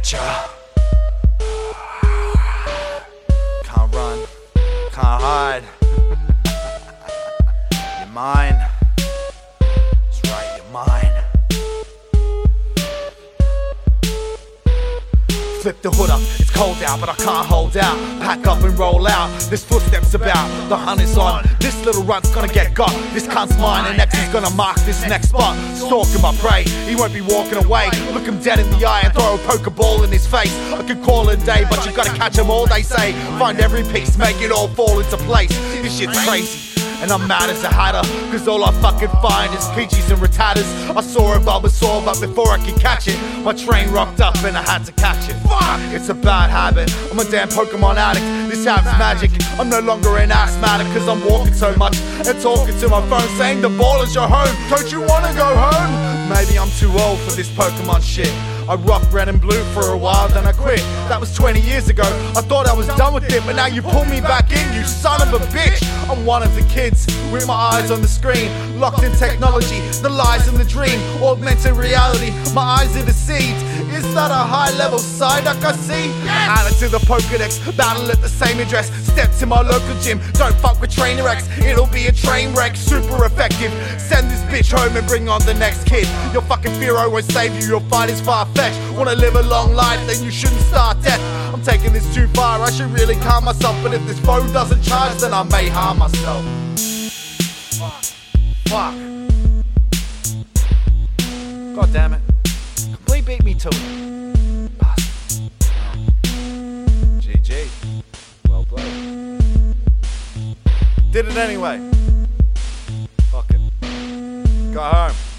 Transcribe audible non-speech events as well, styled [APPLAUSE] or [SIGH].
at ya. Can't run, can't hide. [LAUGHS] You're mine. Flip the hood up, it's cold out, but I can't hold out. Pack up and roll out, this footsteps about. The hunt is on, this little run's gonna get got. This cunt's mine, and X is gonna mark this next spot. Stalking my prey, he won't be walking away. Look him dead in the eye and throw a Poke Ball in his face. I could call it day, but you gotta catch 'em all, they say. Find every piece, make it all fall into place. This shit's crazy. And I'm mad as a hatter, cause all I fucking find is Pidgeys and Rattatas. I saw a Bulbasaur, but before I could catch it, my train rocked up and I had to catch it. Fuck! It's a bad habit, I'm a damn Pokemon addict. This hab's magic, I'm no longer an asthmatic, cause I'm walking so much and talking to my phone saying the ball is your home. Don't you wanna go home? Maybe I'm too old for this Pokemon shit. I rocked red and blue for a while, then I quit. That was 20 years ago. I thought I was done with it, but now you pull me back in, you son of a bitch. I'm one of the kids with my eyes on the screen, locked in technology, the lies and the dream, augmented reality. My eyes are deceived. Is that a high level Psyduck I see? Add it to the Pokedex, battle at the same address. Step to my local gym, don't fuck with Trainer X, it'll be a train wreck, super effective. This bitch home and bring on the next kid. Your fucking Fearow won't save you, your fight is far fetched. Wanna live a long life, then you shouldn't start death. I'm taking this too far, I should really calm myself. But if this phone doesn't charge, then I may harm myself. Fuck. Fuck. God damn it. Complete beat me to it. GG. Well played. Did it anyway. Home.